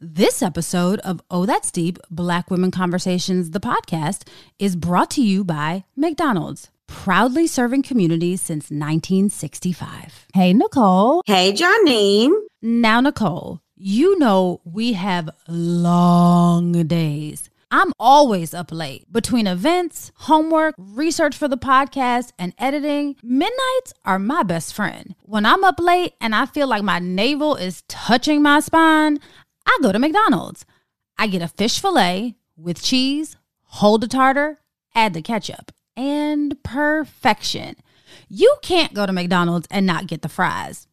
This episode of Oh That's Deep Black Women Conversations, the podcast, is brought to you by McDonald's, proudly serving communities since 1965. Hey, Nicole. Hey, Janine. Now, Nicole, you know we have long days. I'm always up late between events, homework, research for the podcast, and editing. Midnights are my best friend. When I'm up late and I feel like my navel is touching my spine, I go to McDonald's. I get a fish fillet with cheese, hold the tartar, add the ketchup, and perfection. You can't go to McDonald's and not get the fries.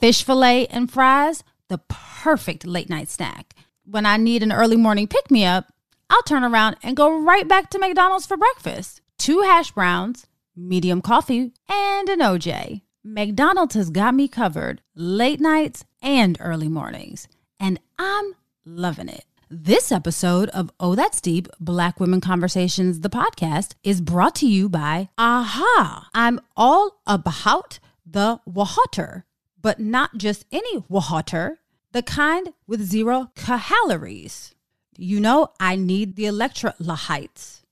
Fish fillet and fries, the perfect late night snack. When I need an early morning pick me up, I'll turn around and go right back to McDonald's for breakfast. Two hash browns, medium coffee, and an OJ. McDonald's has got me covered late nights and early mornings and I'm loving it. This episode of Oh That's Deep Black Women Conversations, the podcast, is brought to you by Aha. I'm all about the water, but not just any water, the kind with zero calories. You know, I need the electrolytes.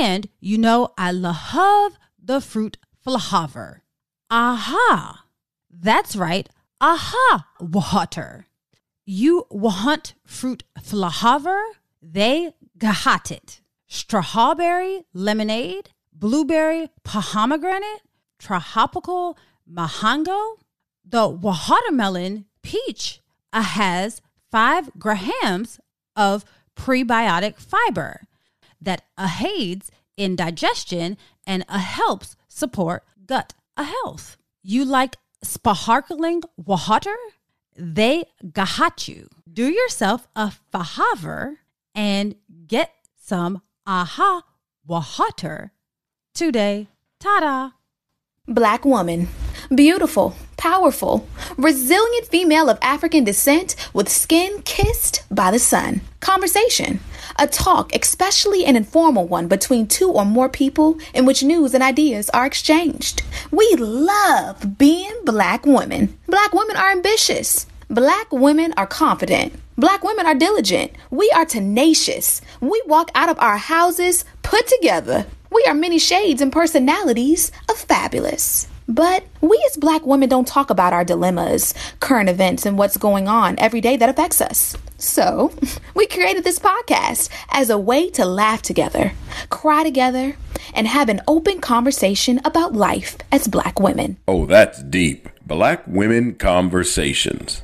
And you know, I love the fruit flavor. Aha. That's right. Aha water you want fruit flavor, they got it. Strawberry lemonade, blueberry pomegranate, tropical mango. The watermelon peach has five grams of prebiotic fiber that aids in digestion and helps support gut health. You like sparkling water? They got you. Do yourself a favor and get some aha water today. Ta-da! Black woman. Beautiful, powerful, resilient female of African descent with skin kissed by the sun. Conversation. A talk, especially an informal one between two or more people in which news and ideas are exchanged. We love being black women. Black women are ambitious. Black women are confident. Black women are diligent. We are tenacious. We walk out of our houses put together. We are many shades and personalities of fabulous. But we as black women don't talk about our dilemmas, current events, and what's going on every day that affects us. So, we created this podcast as a way to laugh together, cry together, and have an open conversation about life as black women. Oh, that's deep. Black Women Conversations.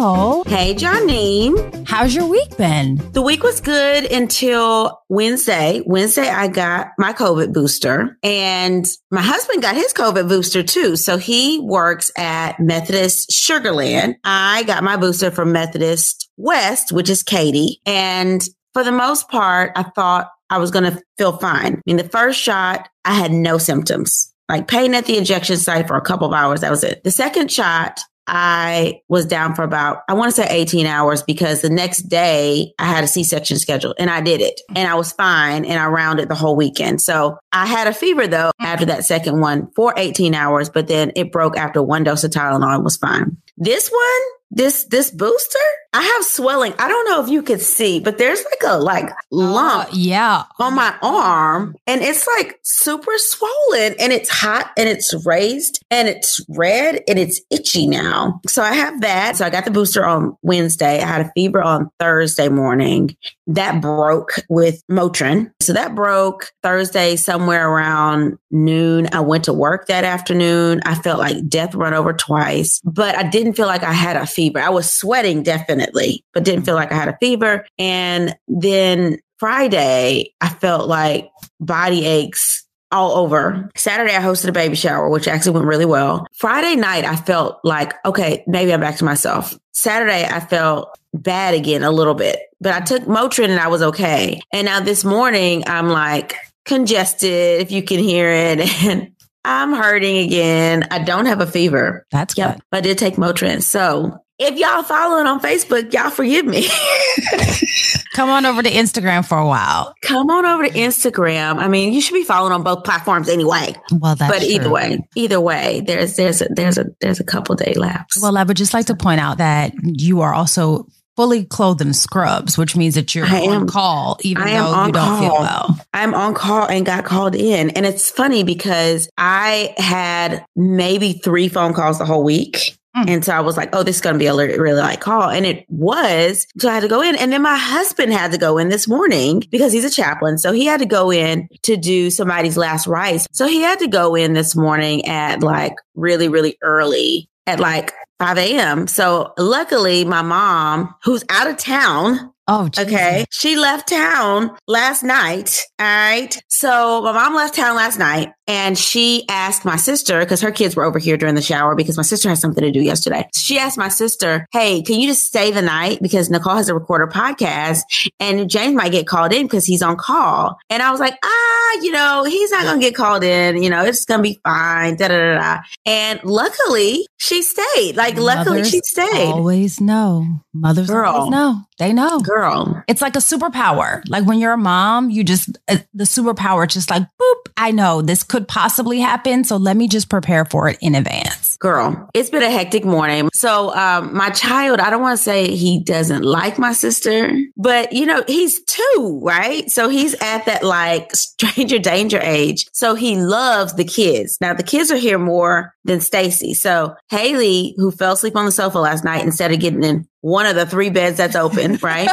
Nicole. Hey, Janine. How's your week been? The week was good until Wednesday. Wednesday, I got my COVID booster and my husband got his COVID booster too. So he works at Methodist Sugar Land. I got my booster from Methodist West, which is Katy. And for the most part, I thought I was going to feel fine. I mean, the first shot, I had no symptoms like pain at the injection site for a couple of hours. That was it. The second shot, I was down for about, I want to say 18 hours because the next day I had a C section scheduled and I did it and I was fine and I rounded the whole weekend. So I had a fever though after that second one for 18 hours, but then it broke after one dose of Tylenol and was fine. This one, this this booster i have swelling. I don't know if you could see but there's like a like lump uh, yeah. on my arm and it's like super swollen and it's hot and it's raised and it's red and it's itchy now. So i have that. So i got the booster on wednesday. I had a fever on thursday morning. That broke with motrin. So that broke thursday somewhere around noon. I went to work that afternoon. I felt like death run over twice but i didn't feel like i had a fever. I was sweating definitely definitely, but didn't feel like I had a fever. And then Friday, I felt like body aches all over. Saturday, I hosted a baby shower, which actually went really well. Friday night, I felt like, okay, maybe I'm back to myself. Saturday, I felt bad again a little bit, but I took Motrin and I was okay. And now this morning, I'm like congested, if you can hear it. And I'm hurting again. I don't have a fever. That's Yep. good. But I did take Motrin. So if y'all following on Facebook, y'all forgive me. Come on over to Instagram for a while. Come on over to Instagram. I mean, you should be following on both platforms anyway. Well, that's but either true. way, either way, there's there's a, there's a there's a couple day lapse. Well, I would just like to point out that you are also fully clothed in scrubs, which means that you're I on am- call, even I though you don't feel well. I'm on call and got called in, and it's funny because I had maybe three phone calls the whole week. Mm. And so I was like, oh, this is going to be a really, really light call. And it was. So I had to go in. And then my husband had to go in this morning because he's a chaplain. So he had to go in to do somebody's last rites. So he had to go in this morning at like really, really early at like 5 a.m. So luckily, my mom, who's out of town, Oh, Jesus. Okay. She left town last night. All right. So my mom left town last night and she asked my sister, because her kids were over here during the shower because my sister has something to do yesterday. She asked my sister, Hey, can you just stay the night? Because Nicole has a recorder podcast and James might get called in because he's on call. And I was like, ah, you know, he's not going to get called in. You know, it's going to be fine. Da, da, da, da. And luckily she stayed. Like, luckily Mothers she stayed. Always know. Mothers Girl. always know. They know. Girl. It's like a superpower. Like when you're a mom, you just, uh, the superpower, just like, boop, I know this could possibly happen. So let me just prepare for it in advance. Girl, it's been a hectic morning. So, um, my child, I don't want to say he doesn't like my sister, but you know, he's two, right? So he's at that like stranger danger age. So he loves the kids. Now the kids are here more than Stacy. So Haley, who fell asleep on the sofa last night instead of getting in one of the three beds that's open, right?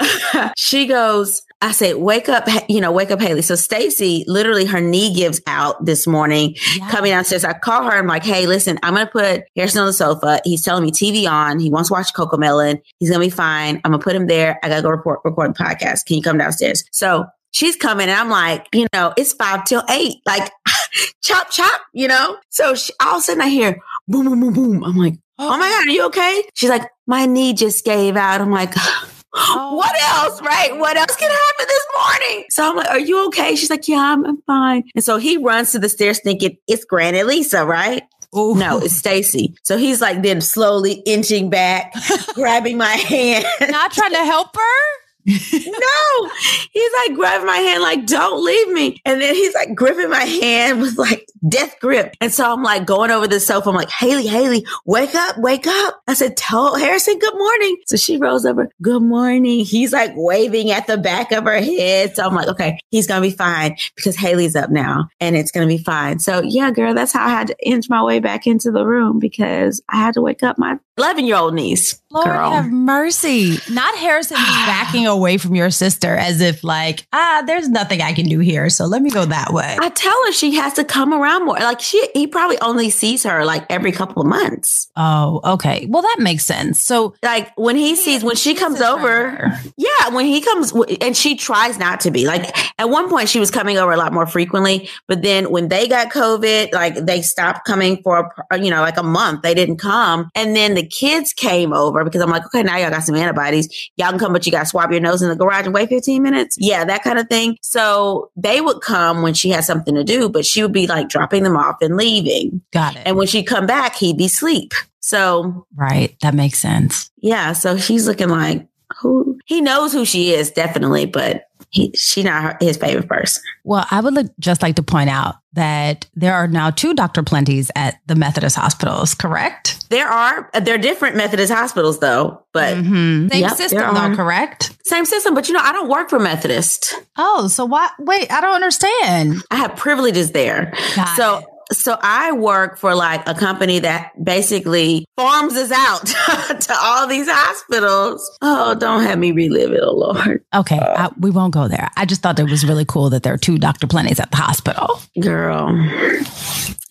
she goes, I say, wake up, you know, wake up, Haley. So Stacy, literally her knee gives out this morning Yeah. coming downstairs. I call her. I'm like, hey, listen, I'm going to put Harrison on the sofa. He's telling me TV on. He wants to watch Cocomelon. He's going to be fine. I'm going to put him there. I got to go report, record the podcast. Can you come downstairs? So she's coming and I'm like, you know, it's five till eight, like chop, chop, you know? So she, all of a sudden I hear boom, boom, boom, boom. I'm like, oh my God, are you okay? She's like, my knee just gave out. I'm like, oh. what else, right? What else can happen this morning? So I'm like, are you okay? She's like, yeah, I'm, I'm fine. And so he runs to the stairs thinking it's Granny Lisa, right? Ooh. No, it's Stacy. So he's like then slowly inching back, grabbing my hand. Not trying to help her. No, he's like grabbing my hand, like, don't leave me. And then he's like gripping my hand with like death grip. And so I'm like going over the sofa. I'm like, Haley, Haley, wake up, wake up. I said, tell Harrison, good morning. So she rolls over, good morning. He's like waving at the back of her head. So I'm like, okay, he's going to be fine because Haley's up now and it's going to be fine. So yeah, girl, that's how I had to inch my way back into the room because I had to wake up my 11 year old niece. Lord girl. have mercy. Not Harrison backing away from your sister as if like, ah, there's nothing I can do here. So let me go that way. I tell her she has to come around more. Like she, he probably only sees her like every couple of months. oh, okay. Well, that makes sense. So Like when he sees when she comes over, yeah, when he comes and she tries not to be. Like at one point she was coming over a lot more frequently, but then when they got COVID, like they stopped coming for a, you know like a month. They didn't come, and then the kids came over because I'm like, okay, now y'all got some antibodies. Y'all can come, but you got to swab your nose in the garage and wait 15 minutes. Yeah, that kind of thing. So they would come when she had something to do, but she would be like dropping them off and leaving. got it. And when she'd come back, he'd be asleep. So right. That makes sense. yeah, so she's looking like who he knows who she is definitely, but he she not her, his favorite person. Well, I would li- just like to point out that there are now two Dr. Plenties at the Methodist hospitals, correct? There are they're different Methodist hospitals though, but Mhm. Same Yep, system, there though, correct? same system. But you know, I don't work for Methodist. Oh, so why? Wait, I don't understand. I have privileges there. Got so it. So I work for like a company that basically farms us out to all these hospitals. Oh, don't have me relive it, oh Lord. Okay, Uh, I, we won't go there. I just thought it was really cool that there are two Dr. Plenties at the hospital. Girl.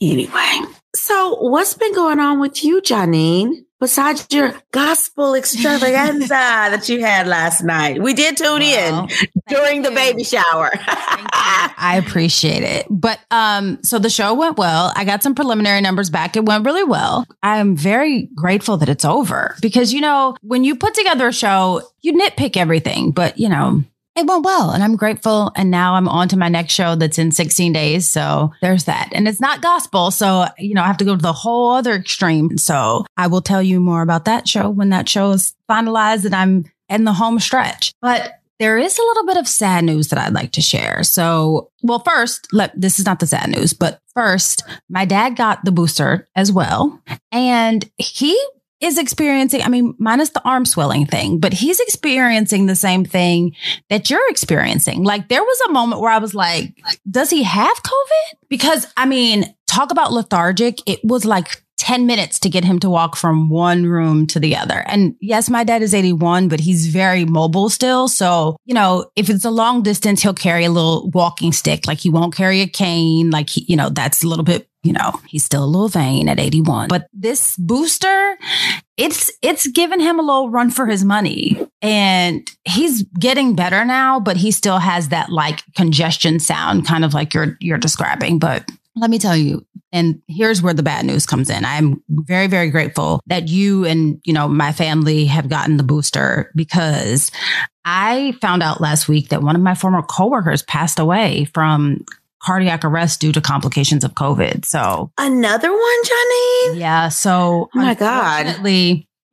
Anyway. So what's been going on with you, Janine? Besides your gospel extravaganza that you had last night? We did tune in during the you. baby shower. I appreciate it. But um, so the show went well. I got some preliminary numbers back. It went really well. I am very grateful that it's over because you know, when you put together a show, you nitpick everything, but you know, it went well and I'm grateful. And now I'm on to my next show that's in 16 days. So there's that. And it's not gospel. So, you know, I have to go to the whole other extreme. So I will tell you more about that show when that show is finalized and I'm in the home stretch. But there is a little bit of sad news that I'd like to share. So, well, first, let, this is not the sad news, but first, my dad got the booster as well. And he is experiencing, I mean, minus the arm swelling thing, but he's experiencing the same thing that you're experiencing. Like, there was a moment where I was like, does he have COVID? Because, I mean, talk about lethargic. It was like 10 minutes to get him to walk from one room to the other. And yes, my dad is 81, but he's very mobile still. So, you know, if it's a long distance, he'll carry a little walking stick. Like he won't carry a cane. Like he, you know, that's a little bit, you know, he's still a little vain at 81. But this booster, it's it's given him a little run for his money. And he's getting better now, but he still has that like congestion sound, kind of like you're you're describing. But let me tell you, and here's where the bad news comes in. I'm very, very grateful that you and, you know, my family have gotten the booster because I found out last week that one of my former coworkers passed away from cardiac arrest due to complications of COVID. So, Another one, Janine? yeah. So, Oh my God.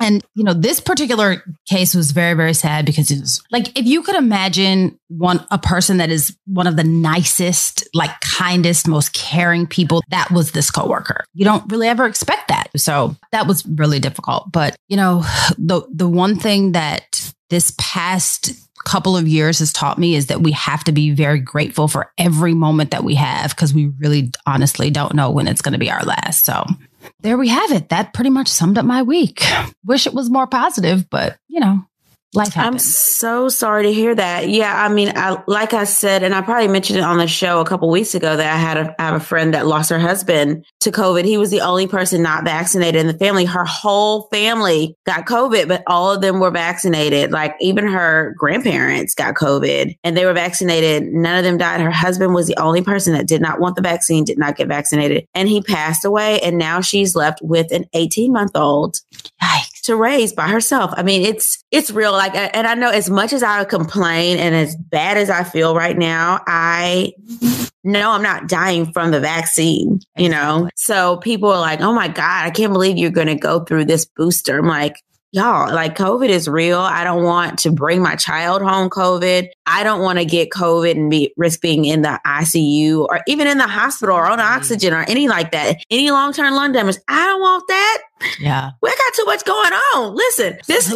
And, you know, this particular case was very, very sad because it was like, if you could imagine one, a person that is one of the nicest, like kindest, most caring people, that was this coworker. You don't really ever expect that. So that was really difficult. But, you know, the, the one thing that this past couple of years has taught me is that we have to be very grateful for every moment that we have because we really honestly don't know when it's going to be our last. So there we have it. That pretty much summed up my week. Wish it was more positive, but you know, life I'm so sorry to hear that. Yeah, I mean, I, like I said, and I probably mentioned it on the show a couple weeks ago that I had a, I have a friend that lost her husband to COVID. He was the only person not vaccinated in the family. Her whole family got COVID, but all of them were vaccinated. Like even her grandparents got COVID and they were vaccinated. None of them died. Her husband was the only person that did not want the vaccine, did not get vaccinated, and he passed away. And now she's left with an 18 month old Yikes. To raise by herself. I mean, it's it's real. Like, and I know as much as I complain and as bad as I feel right now, I know I'm not dying from the vaccine. You know, so people are like, "Oh my god, I can't believe you're going to go through this booster." I'm like. Y'all, like COVID is real. I don't want to bring my child home COVID. I don't want to get COVID and be risk being in the ICU or even in the hospital or on mm-hmm. oxygen or any like that. Any long term lung damage. I don't want that Yeah. we got too much going on. Listen, this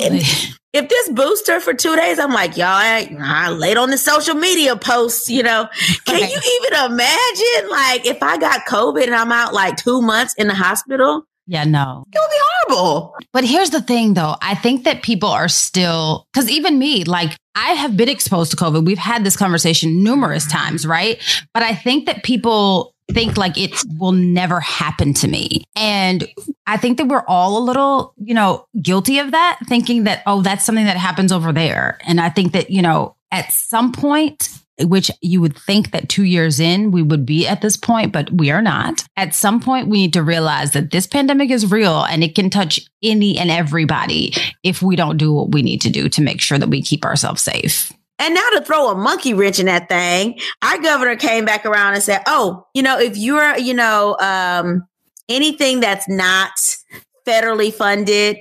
if this booster for two days, I'm like, y'all, I, I laid on the social media posts, you know. Can Right. you even imagine like if I got COVID and I'm out like two months in the hospital? Yeah, no. It would be horrible. But here's the thing though. I think that people are still, because even me, like I have been exposed to COVID. We've had this conversation numerous times, right? But I think that people think like it will never happen to me. And I think that we're all a little, you know, guilty of that, thinking that, oh, that's something that happens over there. And I think that, you know, at some point, which you would think that two years in we would be at this point, but we are not. At some point, we need to realize that this pandemic is real and it can touch any and everybody if we don't do what we need to do to make sure that we keep ourselves safe. And now to throw a monkey wrench in that thing, our governor came back around and said, "Oh, you know, if you're, you know, um, anything that's not federally funded,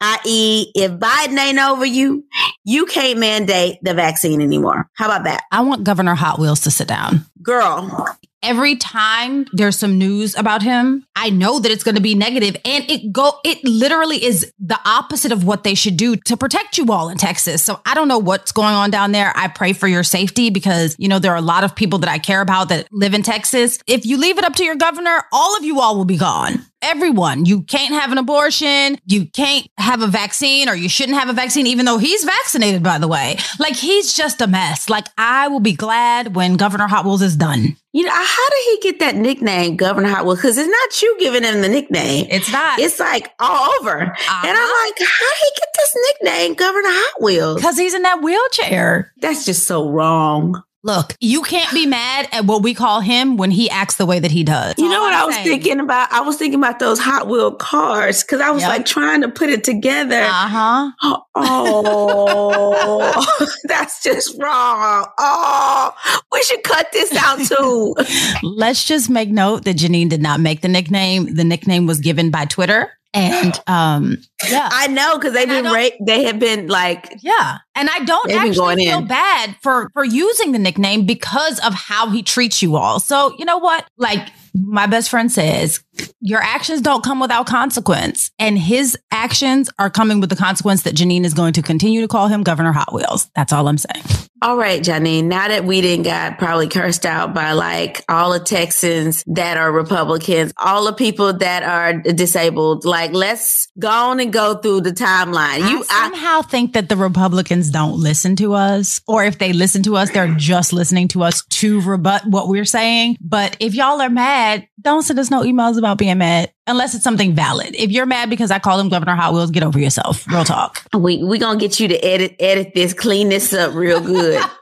i.e., if Biden ain't over you, you can't mandate the vaccine anymore. How about that, I want Governor Hot Wheels to sit down. girl? Every time there's some news about him, I know that it's going to be negative and it go it literally is the opposite of what they should do to protect you all in Texas. So I don't know what's going on down there. I pray for your safety because you know there are a lot of people that I care about that live in Texas. If you leave it up to your governor, all of you all will be gone. Everyone. You can't have an abortion. You can't have a vaccine or you shouldn't have a vaccine, even though he's vaccinated, by the way. Like he's just a mess. Like I will be glad when Governor Hot Wheels is done. You know, how did he get that nickname, Governor Hot Wheels? Because it's not you giving him the nickname. It's not. It's like all over. Uh-huh. And I'm like, how did he get this nickname, Governor Hot Wheels? Because he's in that wheelchair. That's just so wrong. Look, you can't be mad at what we call him when he acts the way that he does. You know what I'm I was saying. thinking about? I was thinking about those Hot Wheel cars because I was Yep. like trying to put it together. Uh huh. Oh, that's just wrong. Oh, we should cut this out too. Let's just make note that Janine did not make the nickname. The nickname was given by Twitter. And um yeah. I know because they've I been ra- they have been like Yeah. And I don't actually feel in. bad for for using the nickname because of how he treats you all. So, you know what? Like my best friend says, your actions don't come without consequence. And his actions are coming with the consequence that Janine is going to continue to call him Governor Hot Wheels. That's all I'm saying. All right, Janine, now that we didn't got probably cursed out by like all the Texans that are Republicans, all the people that are disabled, like let's go on and go through the timeline. You, I I, somehow think that the Republicans don't listen to us, or if they listen to us, they're just listening to us to rebut what we're saying. But if y'all are mad, don't send us no emails about being mad unless it's something valid. If you're mad because I called him Governor Hot Wheels, get over yourself. Real talk. we we gonna get you to edit edit this, clean this up real good.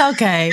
Okay.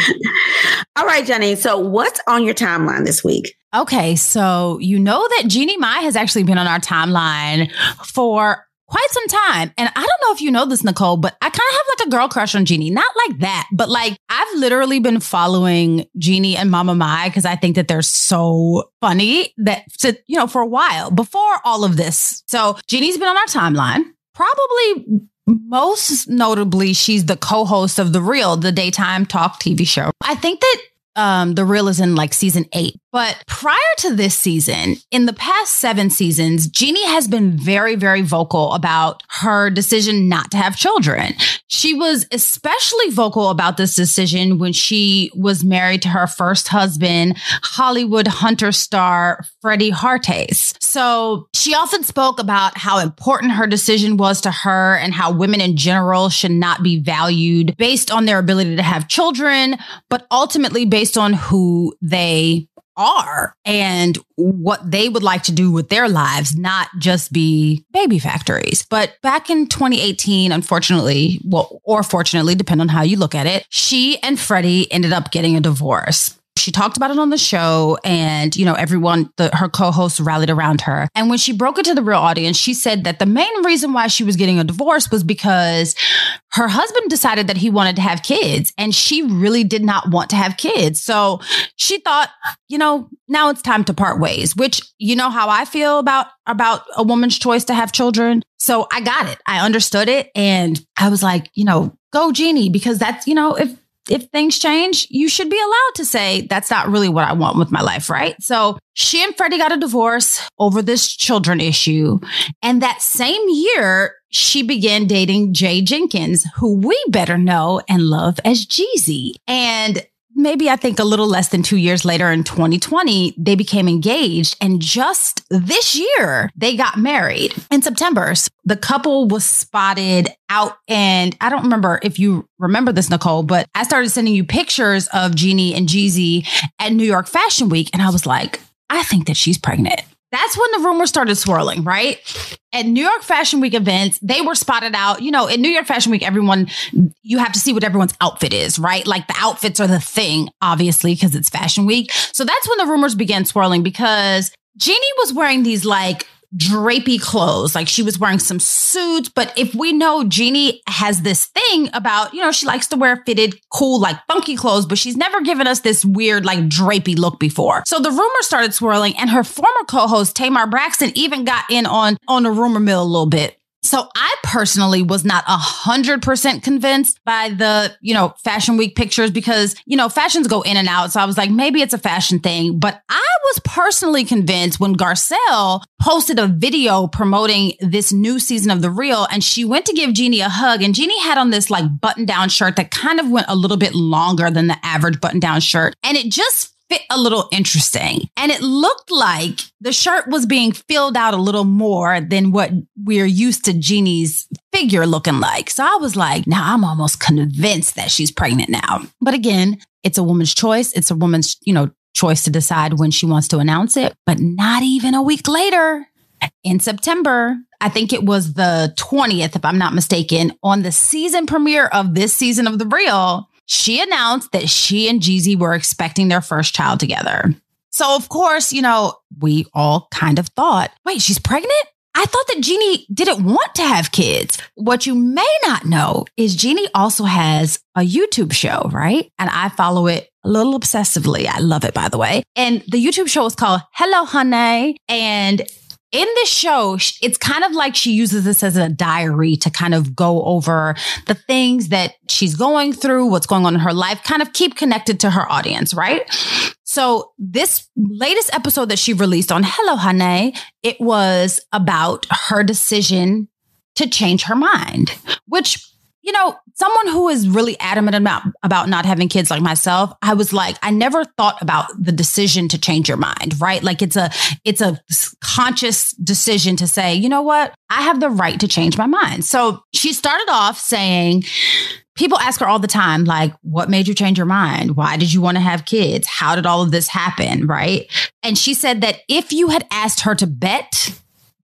all right, Janine. So what's on your timeline this week? Okay. So you know that Jeannie Mai has actually been on our timeline for quite some time. And I don't know if you know this, Nicole, but I kind of have like a girl crush on Jeannie. Not like that, but like I've literally been following Jeannie and Mama Mai because I think that they're so funny that, to, you know, for a while before all of this. So Jeannie's been on our timeline. Probably most notably, she's the co-host of The Real, the daytime talk TV show. I think that um, The Real is in like season eight. But prior to this season, in the past seven seasons, Jeannie has been very, very vocal about her decision not to have children. She was especially vocal about this decision when she was married to her first husband, Hollywood Hunter star Freddie Harteis. So she often spoke about how important her decision was to her and how women in general should not be valued based on their ability to have children, but ultimately based on who they are and what they would like to do with their lives, not just be baby factories. But back in 2018, unfortunately, well, or fortunately, depending on how you look at it, she and Freddie ended up getting a divorce. She talked about it on the show and, you know, everyone, the, her co-hosts rallied around her. And when she broke it to the real audience, she said that the main reason why she was getting a divorce was because her husband decided that he wanted to have kids and she really did not want to have kids. So she thought, you know, now it's time to part ways, which you know how I feel about about a woman's choice to have children. So I got it. I understood it and I was like, you know, go Jeannie because that's, you know, if if things change, you should be allowed to say that's not really what I want with my life, right? So she and Freddie got a divorce over this children issue. And that same year, she began dating Jay Jenkins, who we better know and love as Jeezy. And maybe I think a little less than two years later in 2020, they became engaged. And just this year, they got married in September. The couple was spotted out. And I don't remember if you remember this, Nicole, but I started sending you pictures of Jeannie and Jeezy at New York Fashion Week. And I was like, I think that she's pregnant. That's when the rumors started swirling, right? At New York Fashion Week events, they were spotted out. You know, in New York Fashion Week, everyone, you have to see what everyone's outfit is, right? Like the outfits are the thing, obviously, because it's Fashion Week. So that's when the rumors began swirling because Jeannie was wearing these like drapey clothes. Like she was wearing some suits. But if we know Jeannie has this thing about, you know, she likes to wear fitted, cool, like funky clothes, but she's never given us this weird, like drapey look before. So the rumor started swirling and her former co-host Tamar Braxton even got in on, on the rumor mill a little bit. So I personally was not a hundred percent convinced by the, you know, fashion week pictures because, you know, fashions go in and out. So I was like, maybe it's a fashion thing. But I was personally convinced when Garcelle posted a video promoting this new season of The Real and she went to give Jeannie a hug and Jeannie had on this like button down shirt that kind of went a little bit longer than the average button down shirt. And it just fit a little interesting. And it looked like the shirt was being filled out a little more than what we're used to Jeannie's figure looking like. So I was like, now I'm almost convinced that she's pregnant now. But again, it's a woman's choice. It's a woman's, you know, choice to decide when she wants to announce it. But not even a week later, in September, I think it was the 20th, if I'm not mistaken, on the season premiere of this season of The Real, she announced that she and Jeezy were expecting their first child together. So, of course, you know, we all kind of thought, wait, she's pregnant? I thought that Jeannie didn't want to have kids. What you may not know is Jeannie also has a YouTube show, right? And I follow it a little obsessively. I love it, by the way. And the YouTube show is called Hello Hunnay. And in this show, it's kind of like she uses this as a diary to kind of go over the things that she's going through, what's going on in her life, kind of keep connected to her audience, right? So this latest episode that she released on Hello Hunnay, it was about her decision to change her mind, which you know, someone who is really adamant about, about not having kids like myself, I was like, I never thought about the decision to change your mind, right? Like it's a, it's a conscious decision to say, you know what? I have the right to change my mind. So she started off saying, people ask her all the time, like, what made you change your mind? Why did you want to have kids? How did all of this happen? Right. And she said that if you had asked her to bet,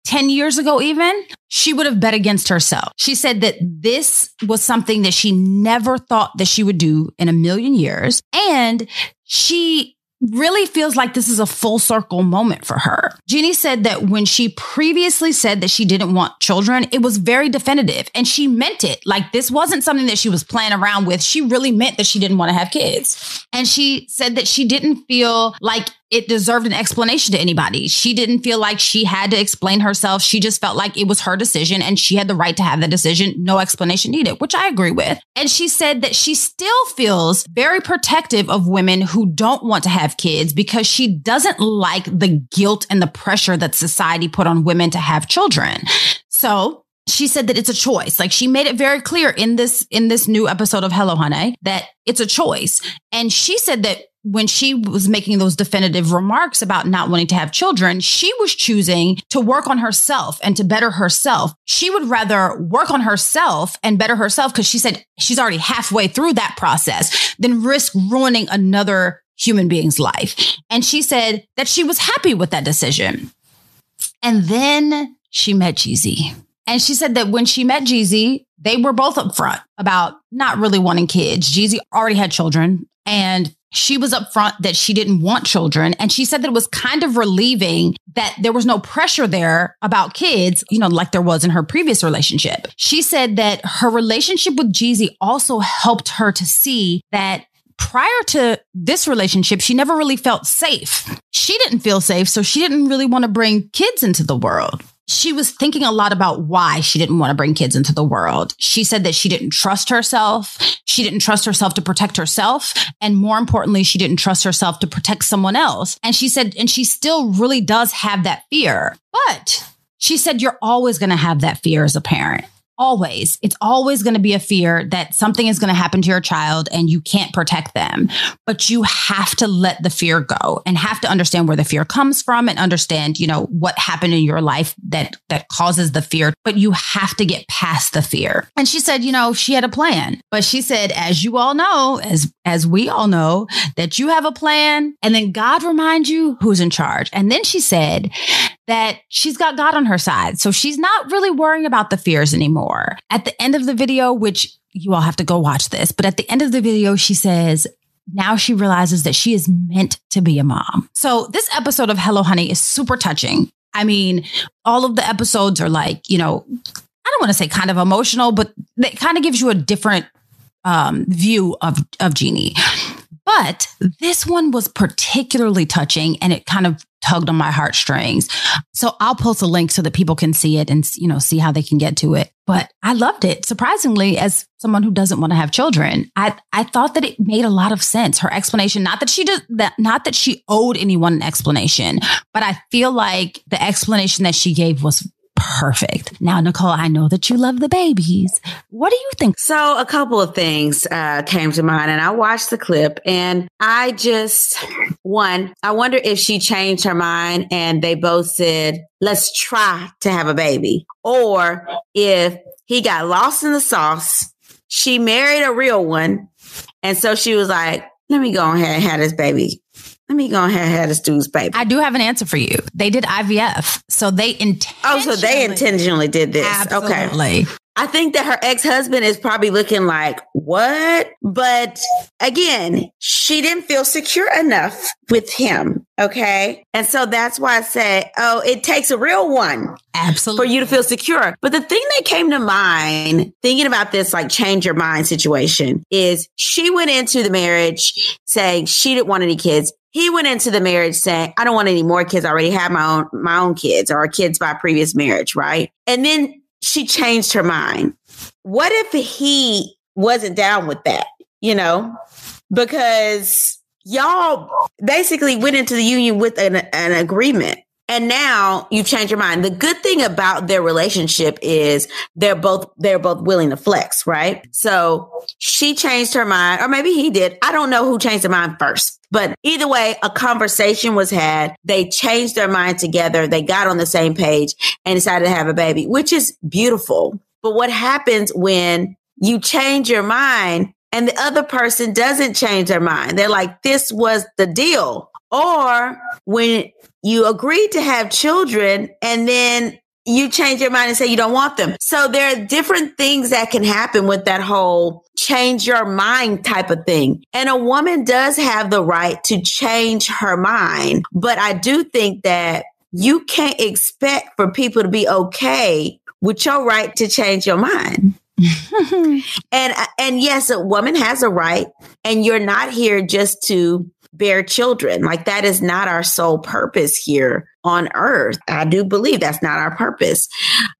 10 years ago, even, she would have bet against herself. She said that this was something that she never thought that she would do in a million years. And she really feels like this is a full circle moment for her. Jeannie said that when she previously said that she didn't want children, it was very definitive and she meant it. Like this wasn't something that she was playing around with. She really meant that she didn't want to have kids. And she said that she didn't feel like it deserved an explanation to anybody. She didn't feel like she had to explain herself. She just felt like it was her decision and she had the right to have the decision. No explanation needed, which I agree with. And she said that she still feels very protective of women who don't want to have kids because she doesn't like the guilt and the pressure that society put on women to have children. So she said that it's a choice. Like she made it very clear in this in this new episode of Hello Hunnay that it's a choice. And she said that when she was making those definitive remarks about not wanting to have children, she was choosing to work on herself and to better herself. She would rather work on herself and better herself because she said she's already halfway through that process than risk ruining another human being's life. And she said that she was happy with that decision. And then she met Jeezy. And she said that when she met Jeezy, they were both upfront about not really wanting kids. Jeezy already had children and she was upfront that she didn't want children. And she said that it was kind of relieving that there was no pressure there about kids, you know, like there was in her previous relationship. She said that her relationship with Jeezy also helped her to see that prior to this relationship, she never really felt safe. She didn't feel safe, so she didn't really want to bring kids into the world she was thinking a lot about why she didn't want to bring kids into the world. She said that she didn't trust herself. She didn't trust herself to protect herself. And more importantly, she didn't trust herself to protect someone else. And she said, and she still really does have that fear. But she said, you're always going to have that fear as a parent. Always. It's always going to be a fear that something is going to happen to your child and you can't protect them. But you have to let the fear go and have to understand where the fear comes from and understand, you know, what happened in your life that that causes the fear, but you have to get past the fear. And she said, you know, she had a plan. But she said as you all know, as as we all know, that you have a plan and then God reminds you who's in charge. And then she said that she's got God on her side. So she's not really worrying about the fears anymore. At the end of the video, which you all have to go watch this, but at the end of the video, she says, now she realizes that she is meant to be a mom. So this episode of Hello Hunnay is super touching. I mean, all of the episodes are like, you know, I don't want to say kind of emotional, but it kind of gives you a different um, view of of Jeannie. But this one was particularly touching and it kind of tugged on my heartstrings. So I'll post a link so that people can see it and you know see how they can get to it. But I loved it. Surprisingly, as someone who doesn't want to have children, I I thought that it made a lot of sense. Her explanation, not that she did that, not that she owed anyone an explanation, but I feel like the explanation that she gave was perfect. Now, Nicole, I know that you love the babies. What do you think? So, a couple of things uh, came to mind, and I watched the clip, and I just, one, I wonder if she changed her mind and they both said, let's try to have a baby, or if he got lost in the sauce, she married a real one, and so she was like, let me go ahead and have this baby let me go ahead and have this dude's baby. I do have an answer for you. They did IVF. So they intentionally. Oh, so they intentionally did this. Absolutely. Okay. I think that her ex husband is probably looking like, what? But again, she didn't feel secure enough with him. Okay. And so that's why I say, oh, it takes a real one. Absolutely. For you to feel secure. But the thing that came to mind thinking about this, like change your mind situation is she went into the marriage saying she didn't want any kids he went into the marriage saying, I don't want any more kids. I already have my own, my own kids or kids by previous marriage. Right. And then she changed her mind. What if he wasn't down with that? You know, because y'all basically went into the union with an, an agreement and now you've changed your mind. The good thing about their relationship is they're both they're both willing to flex, right? So she changed her mind, or maybe he did. I don't know who changed their mind first. But either way, a conversation was had. They changed their mind together. They got on the same page and decided to have a baby, which is beautiful. But what happens when you change your mind and the other person doesn't change their mind? They're like, this was the deal. Or when you agreed to have children and then you change your mind and say you don't want them. So there are different things that can happen with that whole change your mind type of thing. And a woman does have the right to change her mind. But I do think that you can't expect for people to be okay with your right to change your mind. and and yes, a woman has a right and you're not here just to bear children. Like that is not our sole purpose here on earth. I do believe that's not our purpose.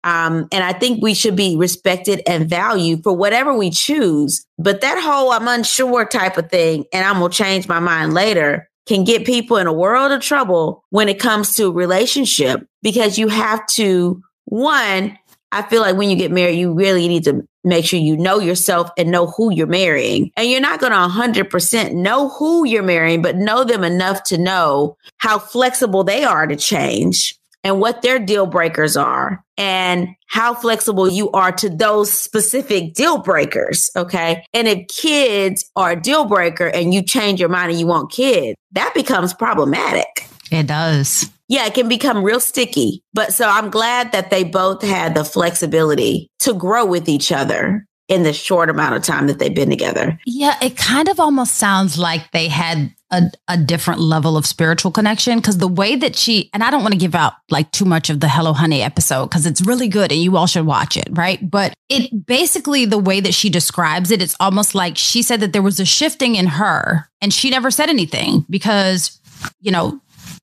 Um, and I think we should be respected and valued for whatever we choose. But that whole I'm unsure type of thing, and I'm going to change my mind later can get people in a world of trouble when it comes to relationship because you have to one I feel like when you get married, you really need to make sure you know yourself and know who you're marrying. And you're not going to 100% know who you're marrying, but know them enough to know how flexible they are to change and what their deal breakers are and how flexible you are to those specific deal breakers. Okay. And if kids are a deal breaker and you change your mind and you want kids, that becomes problematic. It does yeah, it can become real sticky. But so I'm glad that they both had the flexibility to grow with each other in the short amount of time that they've been together. Yeah, it kind of almost sounds like they had a, a different level of spiritual connection because the way that she, and I don't want to give out like too much of the Hello Hunnay episode because it's really good and you all should watch it, right? But it basically, the way that she describes it, it's almost like she said that there was a shifting in her and she never said anything because, you know,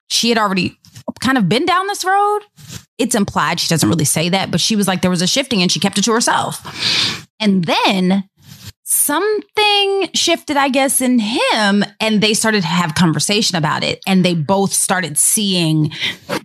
she had already kind of been down this road. It's implied she doesn't really say that, but she was like, there was a shifting and she kept it to herself. And then something shifted, I guess, in him, and they started to have conversation about it. And they both started seeing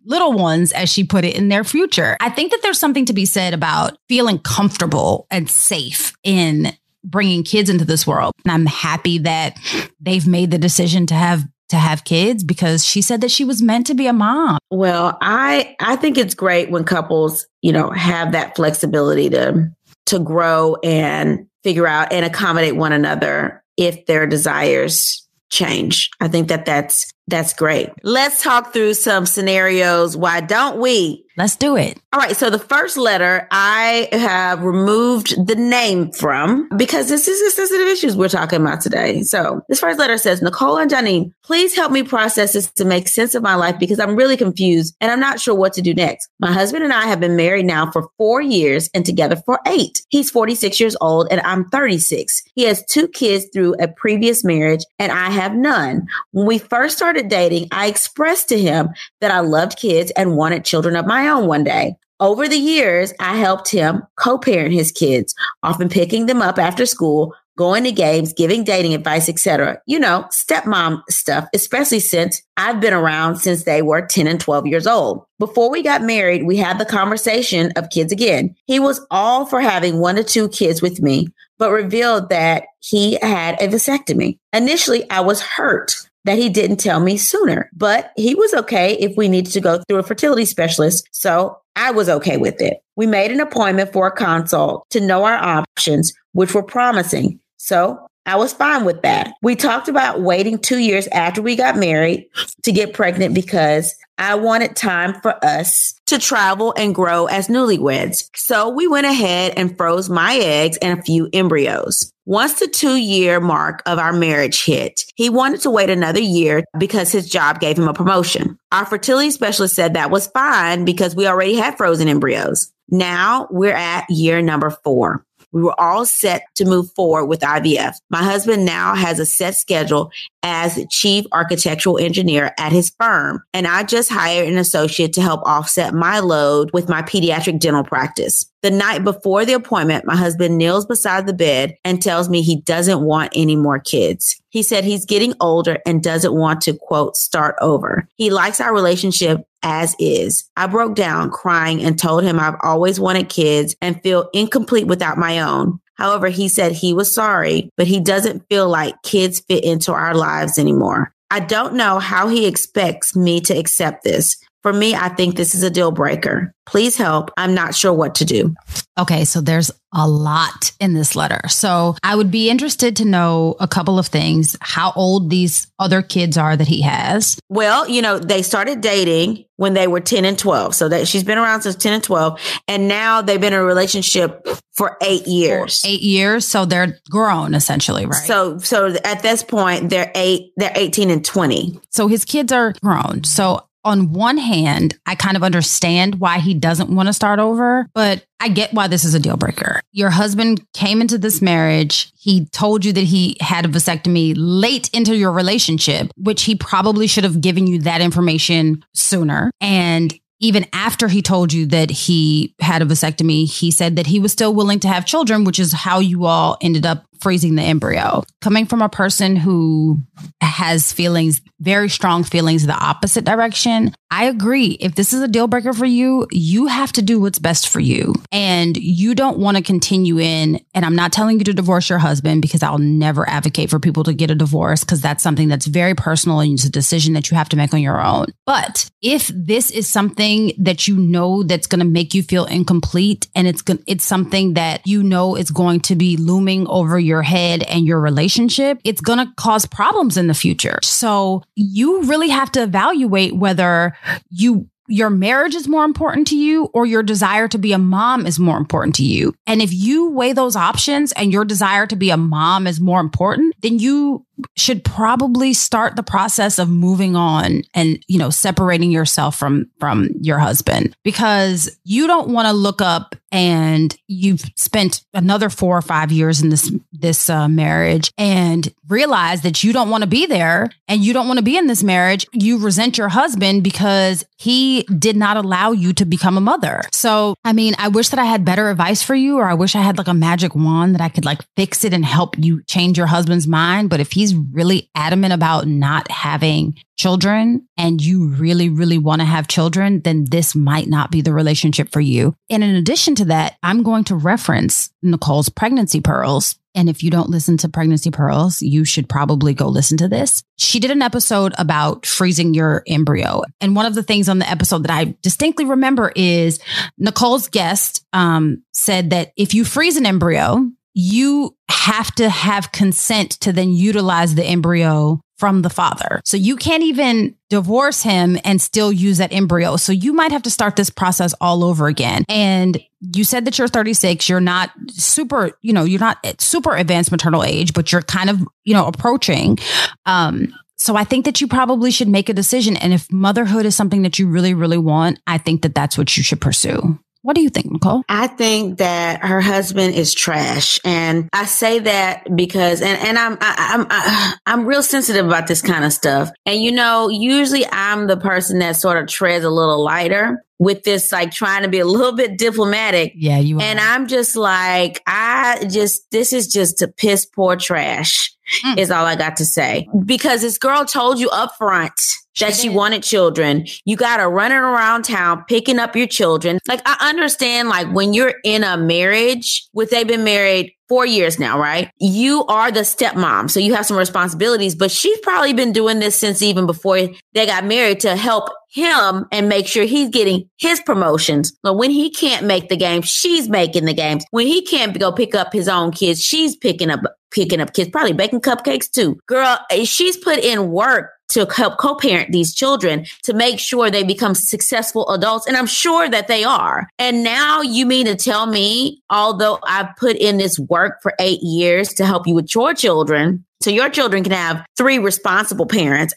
little ones, as she put it, in their future. I think that there's something to be said about feeling comfortable and safe in bringing kids into this world. And I'm happy that they've made the decision to have to have kids because she said that she was meant to be a mom. Well, I I think it's great when couples, you know, have that flexibility to to grow and figure out and accommodate one another if their desires change. I think that that's that's great. Let's talk through some scenarios. Why don't we? Let's do it. All right. So the first letter I have removed the name from because this is the sensitive issues we're talking about today. So this first letter says, Nicole and Janine, please help me process this to make sense of my life because I'm really confused and I'm not sure what to do next. My husband and I have been married now for four years and together for eight. He's 46 years old and I'm 36. He has two kids through a previous marriage and I have none. When we first started started dating, I expressed to him that I loved kids and wanted children of my own one day. Over the years, I helped him co parent his kids, often picking them up after school going to games, giving dating advice, etc. You know, stepmom stuff, especially since I've been around since they were 10 and 12 years old. Before we got married, we had the conversation of kids again. He was all for having one to two kids with me, but revealed that he had a vasectomy. Initially, I was hurt that he didn't tell me sooner, but he was okay if we needed to go through a fertility specialist. So I was okay with it. We made an appointment for a consult to know our options, which were promising. So I was fine with that. We talked about waiting two years after we got married to get pregnant because I wanted time for us to travel and grow as newlyweds. So we went ahead and froze my eggs and a few embryos. Once the two year mark of our marriage hit, he wanted to wait another year because his job gave him a promotion. Our fertility specialist said that was fine because we already had frozen embryos. Now we're at year number four. We were all set to move forward with IVF. My husband now has a set schedule as chief architectural engineer at his firm, and I just hired an associate to help offset my load with my pediatric dental practice. The night before the appointment, my husband kneels beside the bed and tells me he doesn't want any more kids. He said he's getting older and doesn't want to quote start over. He likes our relationship as is. I broke down crying and told him I've always wanted kids and feel incomplete without my own. However, he said he was sorry, but he doesn't feel like kids fit into our lives anymore. I don't know how he expects me to accept this. For me, I think this is a deal breaker. Please help. I'm not sure what to do. Okay, so there's a lot in this letter. So I would be interested to know a couple of things how old these other kids are that he has. Well, you know, they started dating when they were 10 and 12. So that she's been around since 10 and 12. And now they've been in a relationship for eight years. Eight years. So they're grown essentially, right? So, so at this point, they're eight, they're 18 and 20. So his kids are grown. So on one hand, I kind of understand why he doesn't want to start over, but I get why this is a deal breaker. Your husband came into this marriage. He told you that he had a vasectomy late into your relationship, which he probably should have given you that information sooner. And even after he told you that he had a vasectomy, he said that he was still willing to have children, which is how you all ended up freezing the embryo. Coming from a person who has feelings, very strong feelings the opposite direction, I agree. If this is a deal breaker for you, you have to do what's best for you. And you don't want to continue in, and I'm not telling you to divorce your husband because I'll never advocate for people to get a divorce because that's something that's very personal and it's a decision that you have to make on your own. But if this is something that you know that's going to make you feel incomplete and it's it's something that you know is going to be looming over your head and your relationship, it's going to cause problems in the future. So you really have to evaluate whether you your marriage is more important to you or your desire to be a mom is more important to you. And if you weigh those options and your desire to be a mom is more important, then you should probably start the process of moving on and you know separating yourself from from your husband because you don't want to look up and you've spent another 4 or 5 years in this this uh, marriage and realize that you don't want to be there and you don't want to be in this marriage. You resent your husband because he did not allow you to become a mother. So i mean i wish that i had better advice for you or i wish i had like a magic wand that i could like fix it and help you change your husband's mind. But if he he's really adamant about not having children and you really, really want to have children, then this might not be the relationship for you. And in addition to that, I'm going to reference Nicole's pregnancy pearls. And if you don't listen to Pregnancy Pearls, you should probably go listen to this. She did an episode about freezing your embryo. And one of the things on the episode that I distinctly remember is Nicole's guest um, said that if you freeze an embryo, you have to have consent to then utilize the embryo from the father. So you can't even divorce him and still use that embryo. So you might have to start this process all over again. And you said that you're 36, you're not super, you know, you're not super advanced maternal age, but you're kind of, you know, approaching. Um, so I think that you probably should make a decision. And if motherhood is something that you really, really want, I think that that's what you should pursue. What do you think, Nicole? I think that her husband is trash. And I say that because, and, and I'm, I, I'm, I, I'm real sensitive about this kind of stuff. And you know, usually I'm the person that sort of treads a little lighter. with this, like trying to be a little bit diplomatic. Yeah, you. Are. And I'm just like, I just, this is just to piss poor trash. Mm. Is all I got to say. Because this girl told you up front that she, she wanted children. You got to running around town picking up your children. Like I understand, like when you're in a marriage with they've been married four years now, right? You are the stepmom. So you have some responsibilities, but she's probably been doing this since even before they got married to help him and make sure he's getting his promotions. But when he can't make the game, she's making the games. When he can't go pick up his own kids, she's picking up picking up kids, probably baking cupcakes too. Girl, eh, she's put in work to help co-parent these children to make sure they become successful adults. And I'm sure that they are. And now you mean to tell me, although I've put in this work for eight years to help you with your children, so your children can have three responsible parents.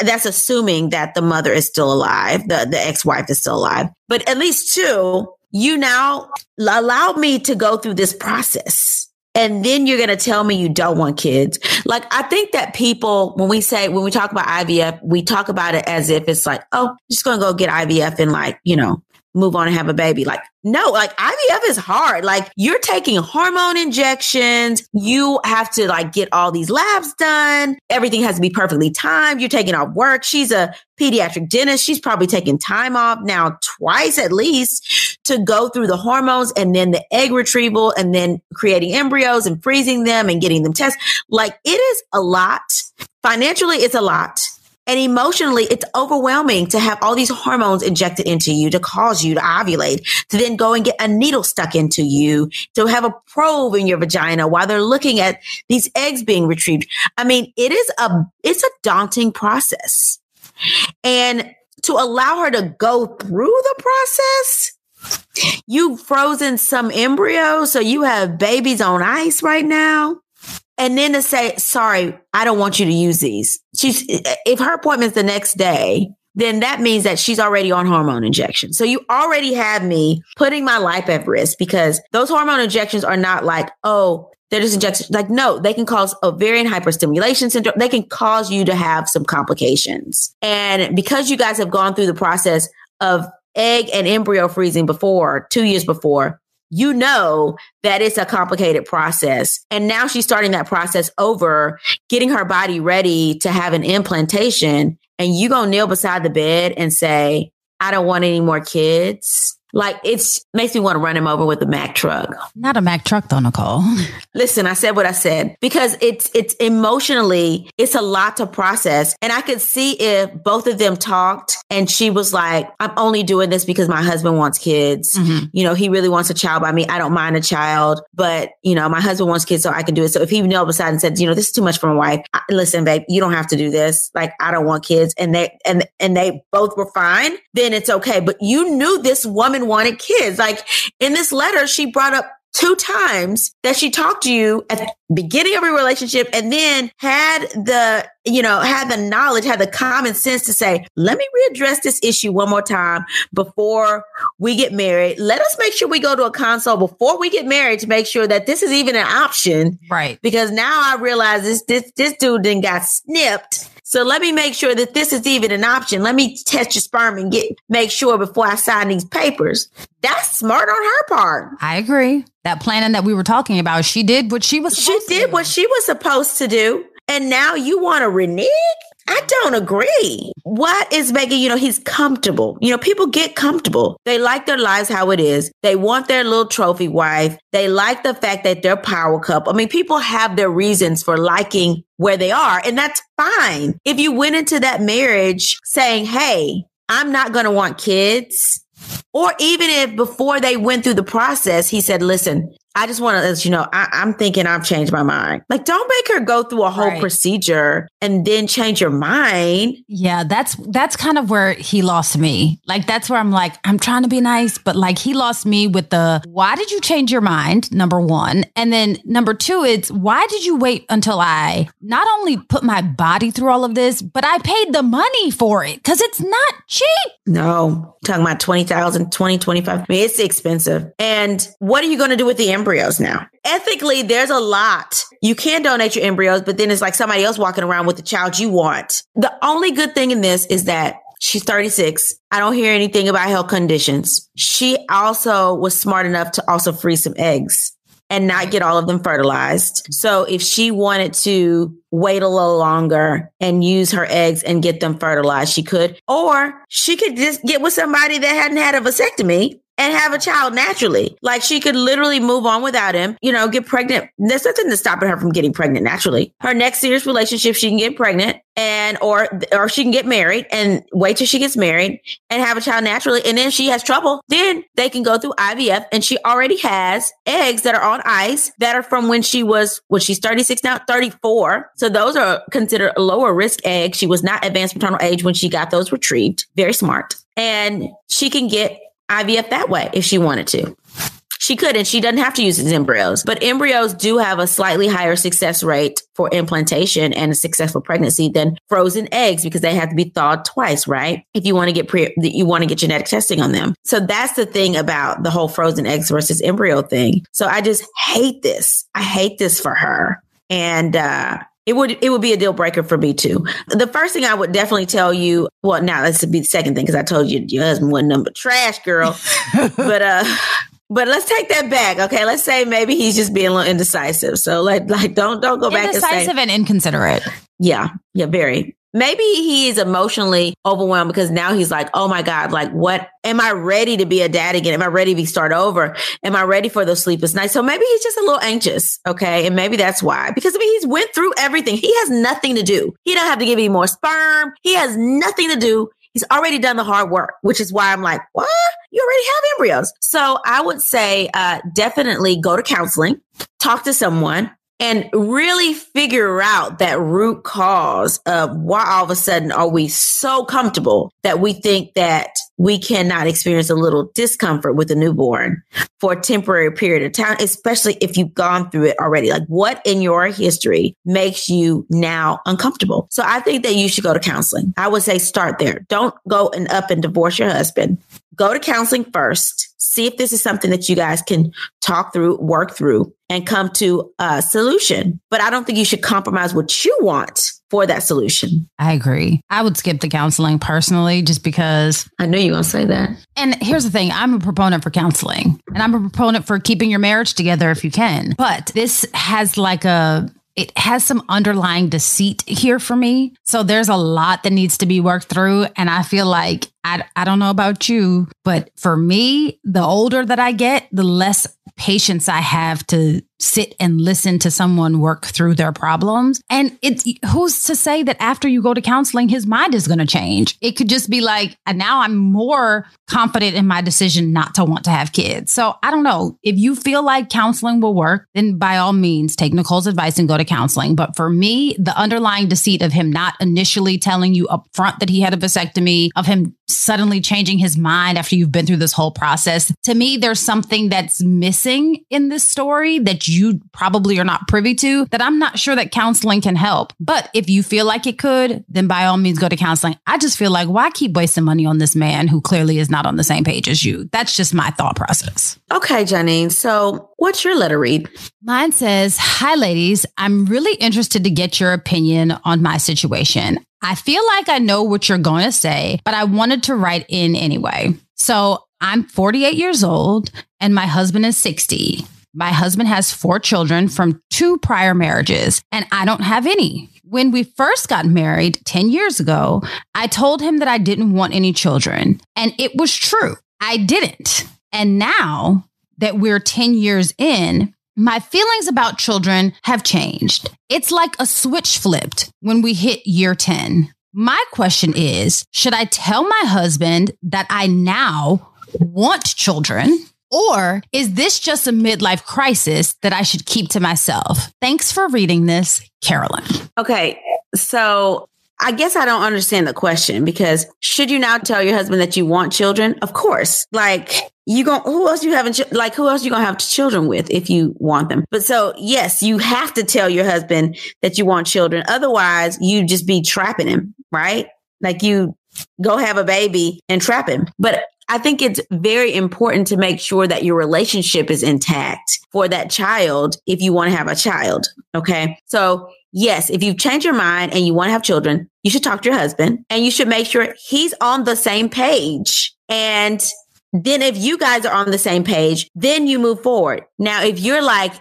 That's assuming that the mother is still alive, the, the ex-wife is still alive, but at least two, you now allow me to go through this process and then you're going to tell me you don't want kids. Like, I think that people, when we say, when we talk about IVF, we talk about it as if it's like, oh, just going to go get IVF and like, you know, move on and have a baby. Like, no, like IVF is hard. Like you're taking hormone injections. You have to like get all these labs done. Everything has to be perfectly timed. You're taking off work. She's a pediatric dentist. She's probably taking time off now twice at least to go through the hormones and then the egg retrieval and then creating embryos and freezing them and getting them tested. Like it is a lot. Financially, it's a lot. And emotionally, it's overwhelming to have all these hormones injected into you to cause you to ovulate, to then go and get a needle stuck into you, to have a probe in your vagina while they're looking at these eggs being retrieved. I mean, it is a, it's a daunting process. And to allow her to go through the process, you've frozen some embryos. So you have babies on ice right now. And then to say, sorry, I don't want you to use these. She's, if her appointment's the next day, then that means that she's already on hormone injections. So you already have me putting my life at risk because those hormone injections are not like, oh, they're just injections. Like, no, they can cause ovarian hyperstimulation syndrome. They can cause you to have some complications. And because you guys have gone through the process of egg and embryo freezing before, two years before, you know that it's a complicated process. And now she's starting that process over, getting her body ready to have an implantation. And you gonna kneel beside the bed and say, I don't want any more kids. Like it's makes me want to run him over with a Mack truck. Not a Mack truck though, Nicole. Listen, I said what I said because it's it's emotionally it's a lot to process. And I could see if both of them talked and she was like, I'm only doing this because my husband wants kids. Mm-hmm. You know, he really wants a child by me. I don't mind a child, but you know, my husband wants kids, so I can do it. So if he knelt beside and said, you know, this is too much for my wife. I, listen, babe, you don't have to do this. Like, I don't want kids. And they and and they both were fine, then it's okay. But you knew this woman wanted kids. Like in this letter, she brought up two times that she talked to you at the beginning of your relationship and then had the, you know, had the knowledge, had the common sense to say, let me readdress this issue one more time before we get married. Let us make sure we go to a consult before we get married to make sure that this is even an option. Right. Because now I realize this, this, this dude then got snipped so let me make sure that this is even an option. Let me test your sperm and get make sure before I sign these papers. That's smart on her part. I agree. That planning that we were talking about, she did what she was. She did what she was supposed to do, and now you want to renege? I don't agree. What is making, you know, he's comfortable. You know, people get comfortable. They like their lives how it is. They want their little trophy wife. They like the fact that they're power couple. I mean, people have their reasons for liking where they are, and that's fine. If you went into that marriage saying, Hey, I'm not going to want kids. Or even if before they went through the process, he said, listen, I just want to let you know, I, am thinking I've changed my mind. Like, don't make her go through a whole right. procedure and then change your mind. Yeah, that's that's kind of where he lost me. Like, that's where I'm like, I'm trying to be nice, but like he lost me with the why did you change your mind? Number one. And then number two, it's why did you wait until I not only put my body through all of this, but I paid the money for it because it's not cheap. No, talking about 20,000, 20, 25. It's expensive. And what are you going to do with the embryos now. Ethically, there's a lot. You can donate your embryos, but then it's like somebody else walking around with the child you want. The only good thing in this is that She's 36. I don't hear anything about health conditions. She also was smart enough to also freeze some eggs and not get all of them fertilized. So if she wanted to wait a little longer and use her eggs and get them fertilized, she could. Or she could just get with somebody that hadn't had a vasectomy and have a child naturally. Like she could literally move on without him, you know, get pregnant. There's nothing to stopping her from getting pregnant naturally. Her next serious relationship, she can get pregnant and or or she can get married and wait till she gets married and have a child naturally. And then she has trouble, then they can go through IVF and she already has eggs that are on ice that are from when she was when she's 36 now, 34. So those are considered lower risk eggs. She was not advanced maternal age when she got those retrieved. Very smart. And she can get IVF that way if she wanted to. She could, and she doesn't have to use his embryos. But embryos do have a slightly higher success rate for implantation and a successful pregnancy than frozen eggs because they have to be thawed twice, right? If you want to get pre, you want to get genetic testing on them. So that's the thing about the whole frozen eggs versus embryo thing. So I just hate this. I hate this for her. And uh, it would it would be a deal breaker for me too. The first thing I would definitely tell you, well, now this would be the second thing because I told you your husband wasn't number trash, girl. but uh, but let's take that back. Okay, let's say maybe he's just being a little indecisive. So like like don't don't go back indecisive and, say, and inconsiderate. Yeah, yeah, very maybe he is emotionally overwhelmed because now he's like, oh my God, like what am I ready to be a dad again? Am I ready to start over? Am I ready for those sleepless nights? So maybe he's just a little anxious. Okay. And maybe that's why, because I mean, he's went through everything. He has nothing to do. He don't have to give any more sperm. He has nothing to do. He's already done the hard work, which is why I'm like, what? You already have embryos. So I would say, uh, definitely go to counseling, talk to someone, and really figure out that root cause of why all of a sudden are we so comfortable that we think that we cannot experience a little discomfort with a newborn for a temporary period of time, especially if you've gone through it already. Like what in your history makes you now uncomfortable? So I think that you should go to counseling. I would say start there. Don't go and up and divorce your husband. Go to counseling first. See if this is something that you guys can talk through, work through, and come to a solution. But I don't think you should compromise what you want for that solution. I agree. I would skip the counseling personally just because I knew you were going to say that. And here's the thing I'm a proponent for counseling and I'm a proponent for keeping your marriage together if you can. But this has like a it has some underlying deceit here for me. So there's a lot that needs to be worked through. And I feel like I, I don't know about you, but for me, the older that I get, the less patience I have to sit and listen to someone work through their problems. And it's who's to say that after you go to counseling, his mind is going to change? It could just be like, now I'm more confident in my decision not to want to have kids. So I don't know. If you feel like counseling will work, then by all means, take Nicole's advice and go to counseling. But for me, the underlying deceit of him not initially telling you up front that he had a vasectomy, of him suddenly changing his mind after you've been through this whole process, to me, there's something that's missing in this story that you probably are not privy to that I'm not sure that counseling can help. But if you feel like it could, then by all means go to counseling. I just feel like why keep wasting money on this man who clearly is not on the same page as you? That's just my thought process. Okay, Janine. So what's your letter read? Mine says, Hi, ladies. I'm really interested to get your opinion on my situation. I feel like I know what you're going to say, but I wanted to write in anyway. So I'm 48 years old and my husband is 60. My husband has four children from two prior marriages, and I don't have any. When we first got married 10 years ago, I told him that I didn't want any children, and it was true. I didn't. And now that we're 10 years in, my feelings about children have changed. It's like a switch flipped when we hit year 10. My question is Should I tell my husband that I now want children? Or is this just a midlife crisis that I should keep to myself? Thanks for reading this, Carolyn. Okay. So I guess I don't understand the question because should you now tell your husband that you want children? Of course. Like you going who else you having like who else you gonna have children with if you want them? But so yes, you have to tell your husband that you want children. Otherwise, you just be trapping him, right? Like you go have a baby and trap him. But I think it's very important to make sure that your relationship is intact for that child if you want to have a child. Okay. So yes, if you've changed your mind and you want to have children, you should talk to your husband and you should make sure he's on the same page. And then if you guys are on the same page, then you move forward. Now, if you're like,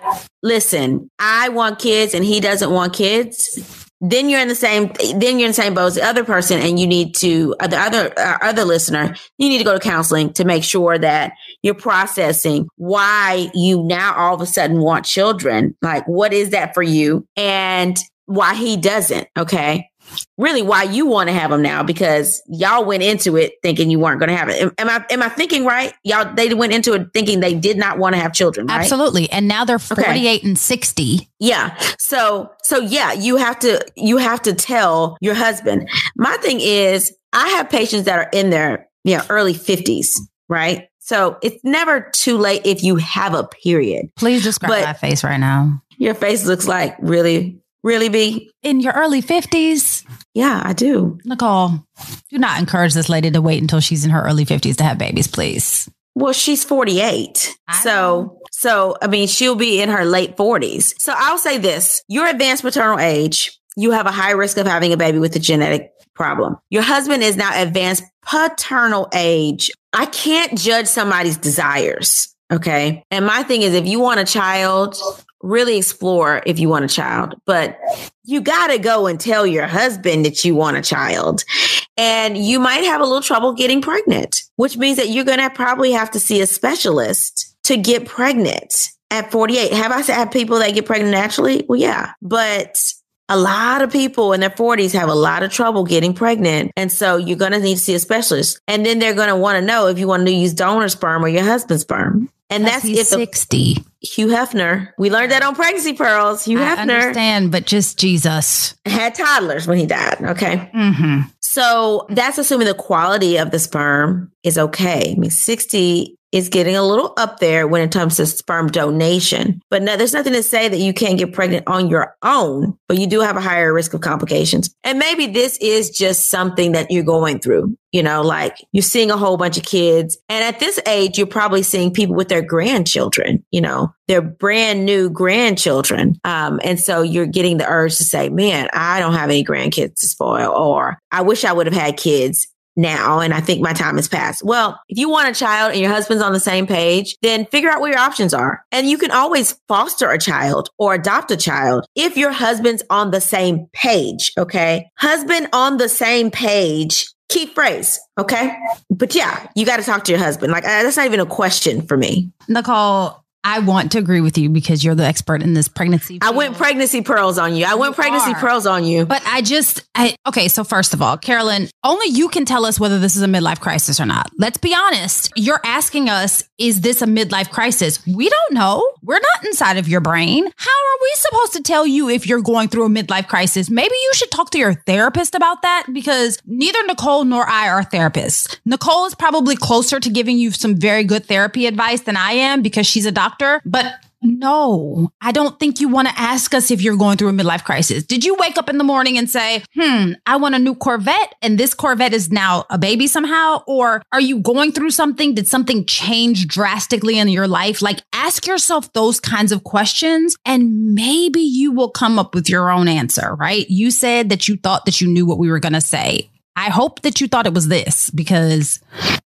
listen, I want kids and he doesn't want kids, then you're in the same then you're in the same boat as the other person and you need to uh, the other uh, other listener you need to go to counseling to make sure that you're processing why you now all of a sudden want children. Like what is that for you? And why he doesn't okay really why you want to have them now because y'all went into it thinking you weren't going to have it. Am, I am I thinking right? Y'all they went into it thinking they did not want to have children, right? Absolutely. And now they're 48 okay. and 60. Yeah. So so yeah, you have to you have to tell your husband. My thing is I have patients that are in their you know, early 50s, right? So it's never too late if you have a period. Please describe but my face right now. Your face looks like really Really, be In your early 50s? Yeah, I do. Nicole, do not encourage this lady to wait until she's in her early 50s to have babies, please. Well, she's 48. so, so, I mean, she'll be in her late 40s. So I'll say this your advanced maternal age, you have a high risk of having a baby with a genetic problem. Your husband is now advanced paternal age. I can't judge somebody's desires. Okay. And my thing is, if you want a child, really explore if you want a child, but you got to go and tell your husband that you want a child. And you might have a little trouble getting pregnant, which means that you're going to probably have to see a specialist to get pregnant at 48. Have I had people that get pregnant naturally? Well, yeah, but a lot of people in their 40s have a lot of trouble getting pregnant. And so you're going to need to see a specialist. And then they're going to want to know if you want to use donor sperm or your husband's sperm. And that's if 60. Hugh Hefner. We learned that on Pregnancy Pearls. Hugh Hefner. I Hefner. understand, but just Jesus. Had toddlers when he died. Okay. Mm-hmm. So that's assuming the quality of the sperm is okay. I mean, 60 is getting a little up there when it comes to sperm donation. But no, there's nothing to say that you can't get pregnant on your own, but you do have a higher risk of complications. And maybe this is just something that you're going through. You know, like you're seeing a whole bunch of kids. And at this age, you're probably seeing people with their grandchildren, you know, their brand new grandchildren. Um, and so you're getting the urge to say, man, I don't have any grandkids to spoil, or I wish I would have had kids now and I think my time has passed. Well, if you want a child and your husband's on the same page, then figure out what your options are. And you can always foster a child or adopt a child if your husband's on the same page. Okay. Husband on the same page. Key phrase. Okay. But yeah, you got to talk to your husband. Like, uh, that's not even a question for me. Nicole, I want to agree with you because you're the expert in this pregnancy. Field. I went pregnancy pearls on you. I went pregnancy are. pearls on you. But I just, I, okay. So first of all, Carolyn, only you can tell us whether this is a midlife crisis or not. Let's be honest. You're asking us, is this a midlife crisis? We don't know. We're not inside of your brain. How are we supposed to tell you if you're going through a midlife crisis? Maybe you should talk to your therapist about that because neither Nicole nor I are therapists. Nicole is probably closer to giving you some very good therapy advice than I am because she's a doctor doctor, but no, I don't think you want to ask us if you're going through a midlife crisis. Did you wake up in the morning and say, hmm, I want a new Corvette and this Corvette is now a baby somehow? Or are you going through something? Did something change drastically in your life? Like ask yourself those kinds of questions and maybe you will come up with your own answer, right? You said that you thought that you knew what we were going to say. I hope that you thought it was this because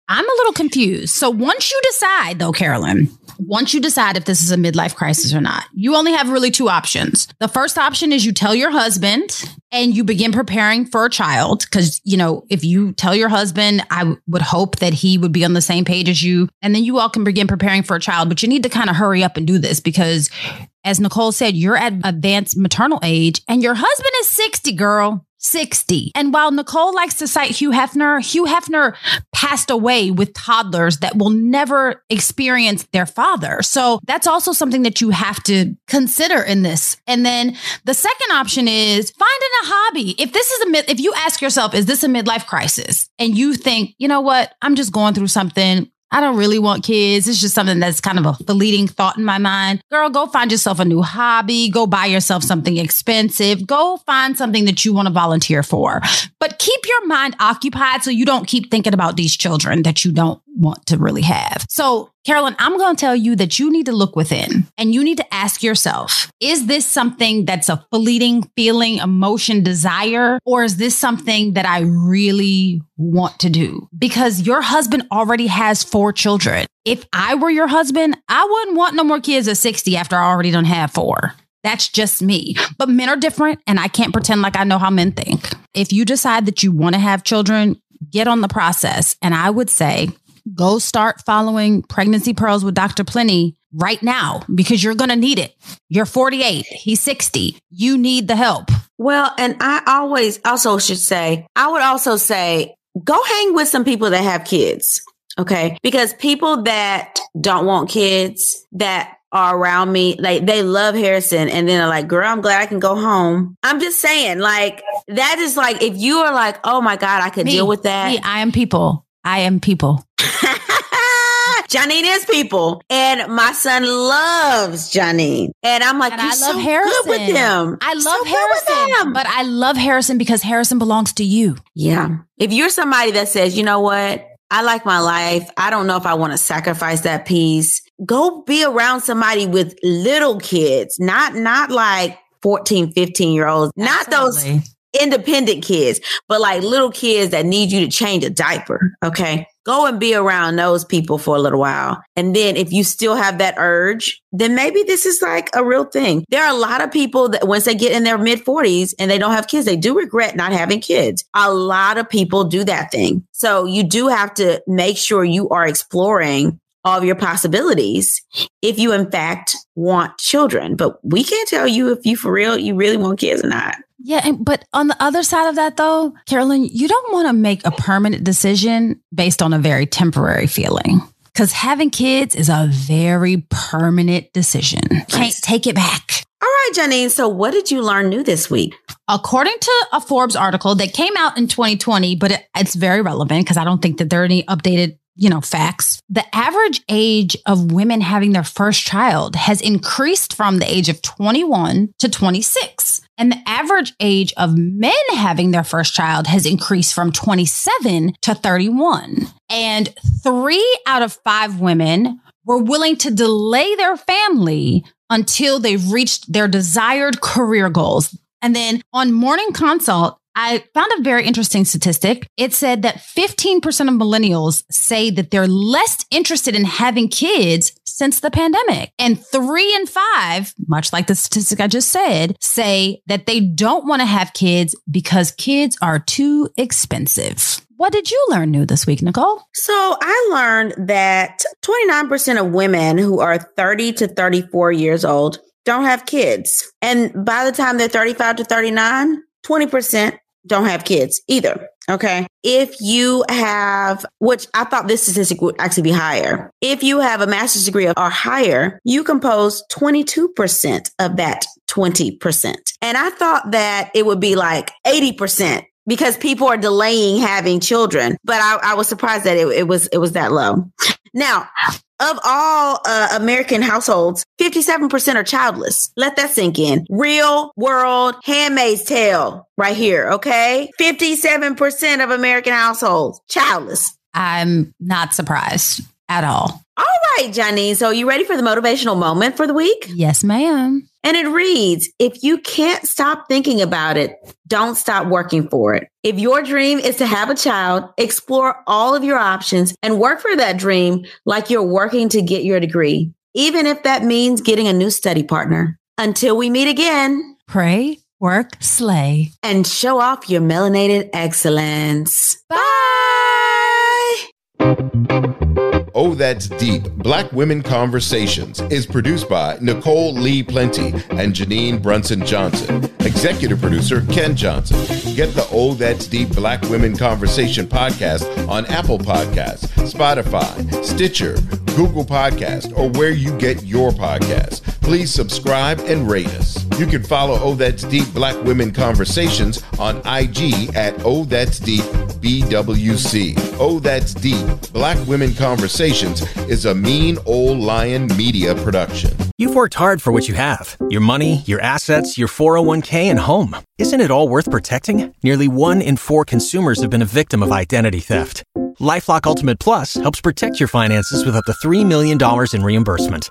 I'm a little confused. So once you decide, though, Carolyn, once you decide if this is a midlife crisis or not, you only have really two options. The first option is you tell your husband and you begin preparing for a child. Cause, you know, if you tell your husband, I would hope that he would be on the same page as you. And then you all can begin preparing for a child. But you need to kind of hurry up and do this because, as Nicole said, you're at advanced maternal age and your husband is 60, girl. 60. And while Nicole likes to cite Hugh Hefner, Hugh Hefner passed away with toddlers that will never experience their father. So that's also something that you have to consider in this. And then the second option is finding a hobby. If this is a mid, if you ask yourself, is this a midlife crisis? And you think, you know what? I'm just going through something. I don't really want kids. It's just something that's kind of a fleeting thought in my mind. Girl, go find yourself a new hobby. Go buy yourself something expensive. Go find something that you want to volunteer for. But keep your mind occupied so you don't keep thinking about these children that you don't want to really have. So, Carolyn, I'm going to tell you that you need to look within and you need to ask yourself is this something that's a fleeting feeling, emotion, desire, or is this something that I really want to do? Because your husband already has four children. If I were your husband, I wouldn't want no more kids at 60 after I already don't have four. That's just me. But men are different, and I can't pretend like I know how men think. If you decide that you want to have children, get on the process. And I would say, go start following Pregnancy Pearls with Dr. Plenty right now because you're going to need it. You're 48, he's 60. You need the help. Well, and I always also should say, I would also say, go hang with some people that have kids. Okay. Because people that don't want kids, that are around me, like they love Harrison and then they're like, girl, I'm glad I can go home. I'm just saying, like, that is like, if you are like, oh my God, I could Me, deal with that. Me, I am people. I am people. Janine is people, and my son loves Janine, and I'm like, And I love so Harrison. good with him. I love So Harrison, but I love Harrison because Harrison belongs to you. yeah, if you're somebody that says, you know what, I like my life. I don't know if I want to sacrifice that piece. Go be around somebody with little kids, not not like 14, 15 year olds, not those independent kids, but like little kids that need you to change a diaper. Okay. Go and be around those people for a little while. And then if you still have that urge, then maybe this is like a real thing. There are a lot of people that once they get in their mid 40s and they don't have kids, they do regret not having kids. A lot of people do that thing. So you do have to make sure you are exploring all of your possibilities if you in fact want children. But we can't tell you if you for real you really want kids or not. Yeah, and, but on the other side of that, though, Carolyn, you don't want to make a permanent decision based on a very temporary feeling. Because having kids is a very permanent decision. Can't take it back. All right, Janine. So, what did you learn new this week? According to a Forbes article that came out in 2020, but it, it's very relevant because I don't think that there are any updated, you know, facts. The average age of women having their first child has increased from the age of 21 to 26. And the average age of men having their first child has increased from 27 to 31. And three out of five women were willing to delay their family until they've reached their desired career goals. And then on Morning Consult, I found a very interesting statistic. It said that 15% of millennials say that they're less interested in having kids since the pandemic. And three in five, much like the statistic I just said, say that they don't want to have kids because kids are too expensive. What did you learn new this week, Nicole? So, I learned that 29% of women who are 30 to 34 years old don't have kids. And by the time they're 35 to 39, 20% don't have kids either. Okay. If you have, which I thought this statistic would actually be higher. If you have a master's degree or higher, you compose 22% of that 20%. And I thought that it would be like 80% because people are delaying having children. But I, I was surprised that it, it was, it was that low. Now, of all uh, American households, 57% are childless. Let that sink in. Real world handmaid's tale right here. Okay. 57% of American households childless. I'm not surprised at all. All right, Janine. So you ready for the motivational moment for the week? Yes, ma'am. And it reads, if you can't stop thinking about it, don't stop working for it. If your dream is to have a child, explore all of your options and work for that dream like you're working to get your degree, even if that means getting a new study partner. Until we meet again Pray, work, slay. and show off your melanated excellence. Bye. Oh, That's Deep Black Women Conversations is produced by Nicole Lee Plenty and Janine Brunson Johnson. Executive producer Ken Johnson. Get the Oh That's Deep Black Women Conversation podcast on Apple Podcasts, Spotify, Stitcher, Google Podcast, or where you get your podcasts. Please subscribe and rate us. You can follow Oh That's Deep Black Women Conversations on IG at Oh That's Deep BWC. Oh That's Deep Black Women Conversations is a Mean Old Lion media production. You've worked hard for what you have your money, your assets, your 401k, and home. Isn't it all worth protecting? Nearly one in four consumers have been a victim of identity theft. LifeLock Ultimate Plus helps protect your finances with up to $3 million in reimbursement.